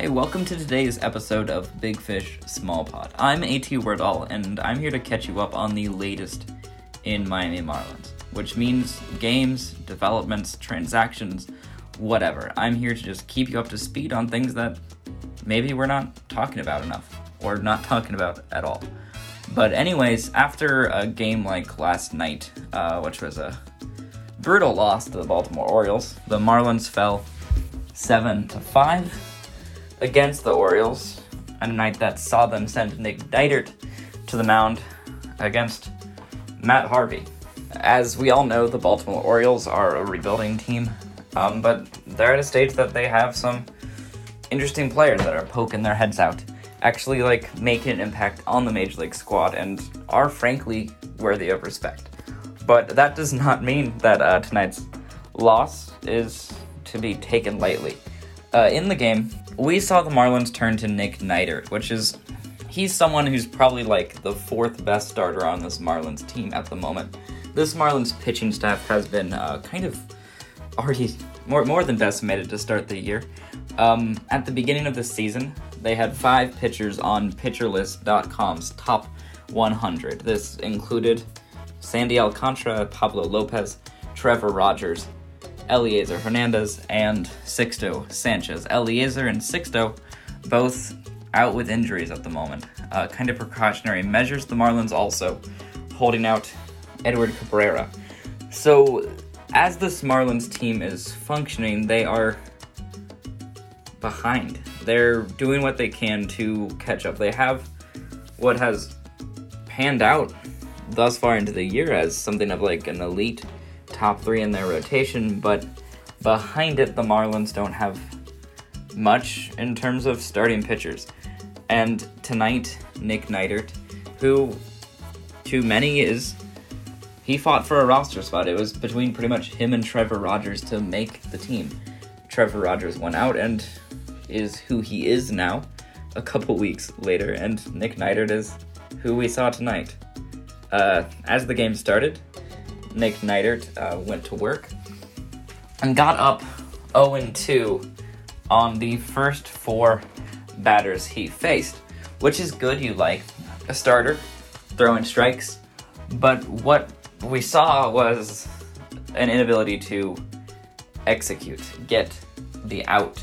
Hey, welcome to today's episode of Big Fish Small Pod. I'm AT Wordall, and I'm here to catch you up on the latest in Miami Marlins, which means games, developments, transactions, whatever. I'm here to just keep you up to speed on things that maybe we're not talking about enough, or not talking about at all. But, anyways, after a game like last night, uh, which was a brutal loss to the Baltimore Orioles, the Marlins fell 7 to 5 against the Orioles, a night that saw them send Nick Neidert to the mound against Matt Harvey. As we all know, the Baltimore Orioles are a rebuilding team, um, but they're at a stage that they have some interesting players that are poking their heads out, actually like making an impact on the Major League squad, and are frankly worthy of respect. But that does not mean that uh, tonight's loss is to be taken lightly. Uh, in the game, we saw the Marlins turn to Nick Neidert, which is he's someone who's probably like the fourth best starter on this Marlins team at the moment. This Marlins pitching staff has been uh, kind of already more more than decimated to start the year. Um, at the beginning of the season, they had five pitchers on PitcherList.com's top 100. This included Sandy Alcantara, Pablo Lopez, Trevor Rogers, Elieser Hernandez, and Sixto Sanchez. Elieser and Sixto both out with injuries at the moment. Uh, kind of precautionary measures. The Marlins also holding out Edward Cabrera. So, as this Marlins team is functioning, they are behind. They're doing what they can to catch up. They have what has panned out thus far into the year as something of like an elite top three in their rotation, but behind it, the Marlins don't have much in terms of starting pitchers. And tonight, Nick Neidert, who to many is he fought for a roster spot. It was between pretty much him and Trevor Rogers to make the team. Trevor Rogers went out and is who he is now, a couple weeks later, and Nick Neidert is who we saw tonight. Uh, as the game started, Nick Neidert uh, went to work and got up 0 2 on the first four batters he faced, which is good. You like a starter throwing strikes, but what we saw was an inability to execute, get the out.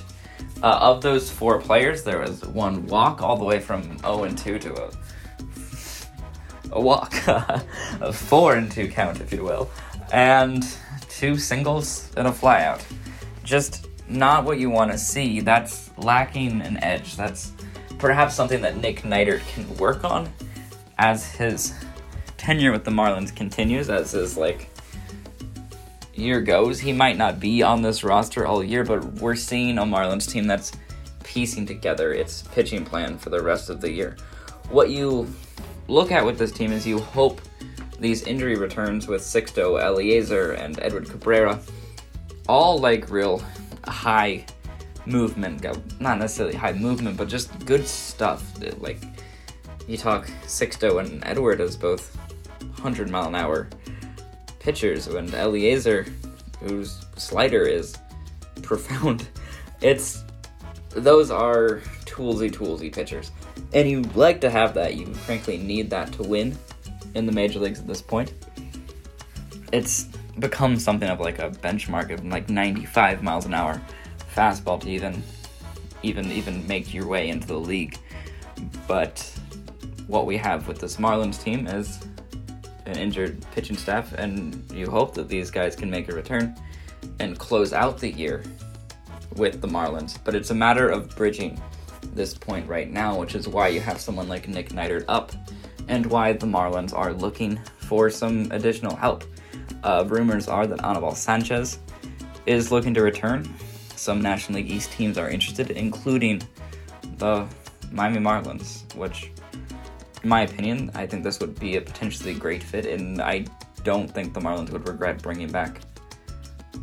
Uh, of those four players, there was one walk all the way from 0 2 to a a walk, a four and two count, if you will, and two singles and a flyout. Just not what you want to see. That's lacking an edge. That's perhaps something that Nick Neidert can work on as his tenure with the Marlins continues, as his like year goes. He might not be on this roster all year, but we're seeing a Marlins team that's piecing together its pitching plan for the rest of the year. What you look at with this team is you hope these injury returns with Sixto, Elieser, and Edward Cabrera, all like real high movement, not necessarily high movement, but just good stuff. Like you talk Sixto and Edward as both 100 mile an hour pitchers, and Elieser, whose slider is profound. It's those are toolsy toolsy pitchers. And you like to have that. You frankly need that to win in the major leagues at this point. It's become something of like a benchmark of like 95 miles an hour fastball to even even even make your way into the league. But what we have with this Marlins team is an injured pitching staff, and you hope that these guys can make a return and close out the year with the Marlins. But it's a matter of bridging this point right now, which is why you have someone like Nick Neidert up and why the Marlins are looking for some additional help. Uh, rumors are that Anibal Sanchez is looking to return. Some National League East teams are interested, including the Miami Marlins, which, in my opinion, I think this would be a potentially great fit, and I don't think the Marlins would regret bringing back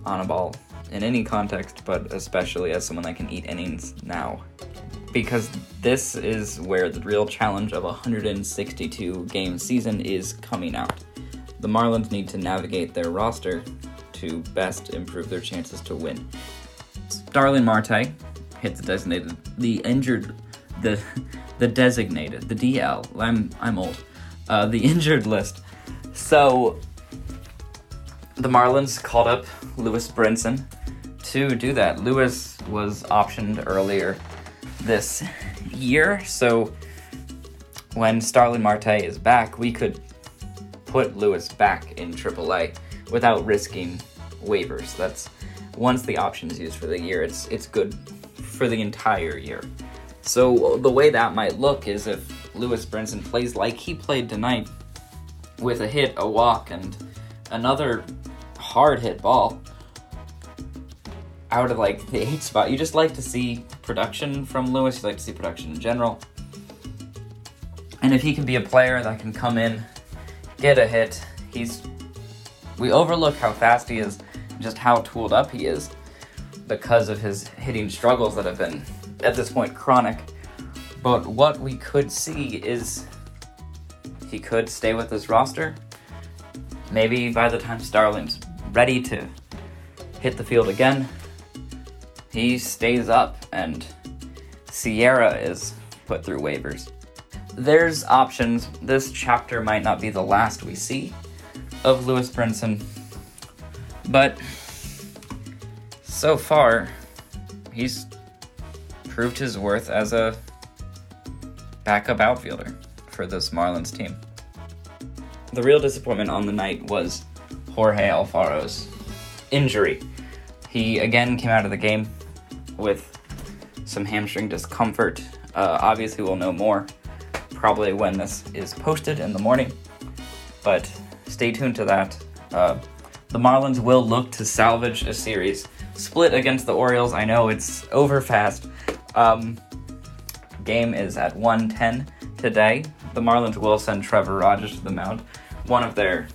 Anibal in any context, but especially as someone that can eat innings now because this is where the real challenge of a 162 game season is coming out. The Marlins need to navigate their roster to best improve their chances to win. Starling Marte, hit the designated, the injured, the the designated, the DL. I'm I'm old. Uh, the injured list. So the Marlins called up Lewis Brinson to do that. Lewis was optioned earlier this year, so when Starling Marte is back, we could put Lewis back in AAA without risking waivers. That's once the option is used for the year, it's it's good for the entire year. So the way that might look is if Lewis Brinson plays like he played tonight, with a hit, a walk, and another hard hit ball out of like the eight spot. You just like to see production from Lewis. You like to see production in general. And if he can be a player that can come in, get a hit, he's. We overlook how fast he is, just how tooled up he is, because of his hitting struggles that have been, at this point, chronic. But what we could see is he could stay with this roster. Maybe by the time Starling's ready to hit the field again, he stays up and Sierra is put through waivers. There's options. This chapter might not be the last we see of Lewis Brinson, but so far, he's proved his worth as a backup outfielder for this Marlins team. The real disappointment on the night was Jorge Alfaro's injury. He again came out of the game with some hamstring discomfort. Uh, obviously, we'll know more probably when this is posted in the morning, but stay tuned to that. Uh, the Marlins will look to salvage a series split against the Orioles. I know it's over fast. Um, game is at 110 today. The Marlins will send Trevor Rogers to the mound, one of their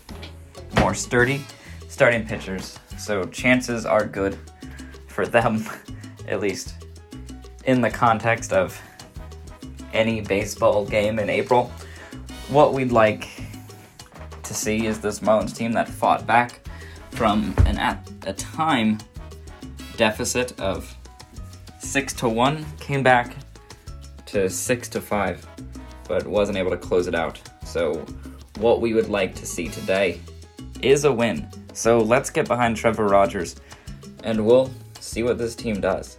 more sturdy starting pitchers. So chances are good for them, at least in the context of any baseball game in April. What we'd like to see is this Marlins team that fought back from an at a time deficit of six to one, came back to six to five, but wasn't able to close it out. So, what we would like to see today is a win. So let's get behind Trevor Rogers, and we'll see what this team does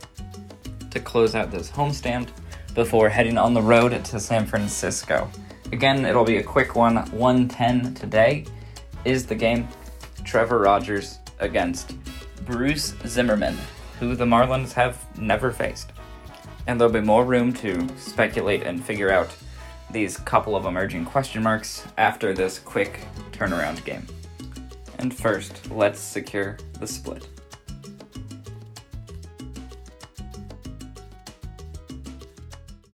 to close out this homestand before heading on the road to San Francisco. Again, it'll be a quick one. 110 today is the game. Trevor Rogers against Bruce Zimmermann, who the Marlins have never faced. And there'll be more room to speculate and figure out these couple of emerging question marks after this quick turnaround game. And first, let's secure the split.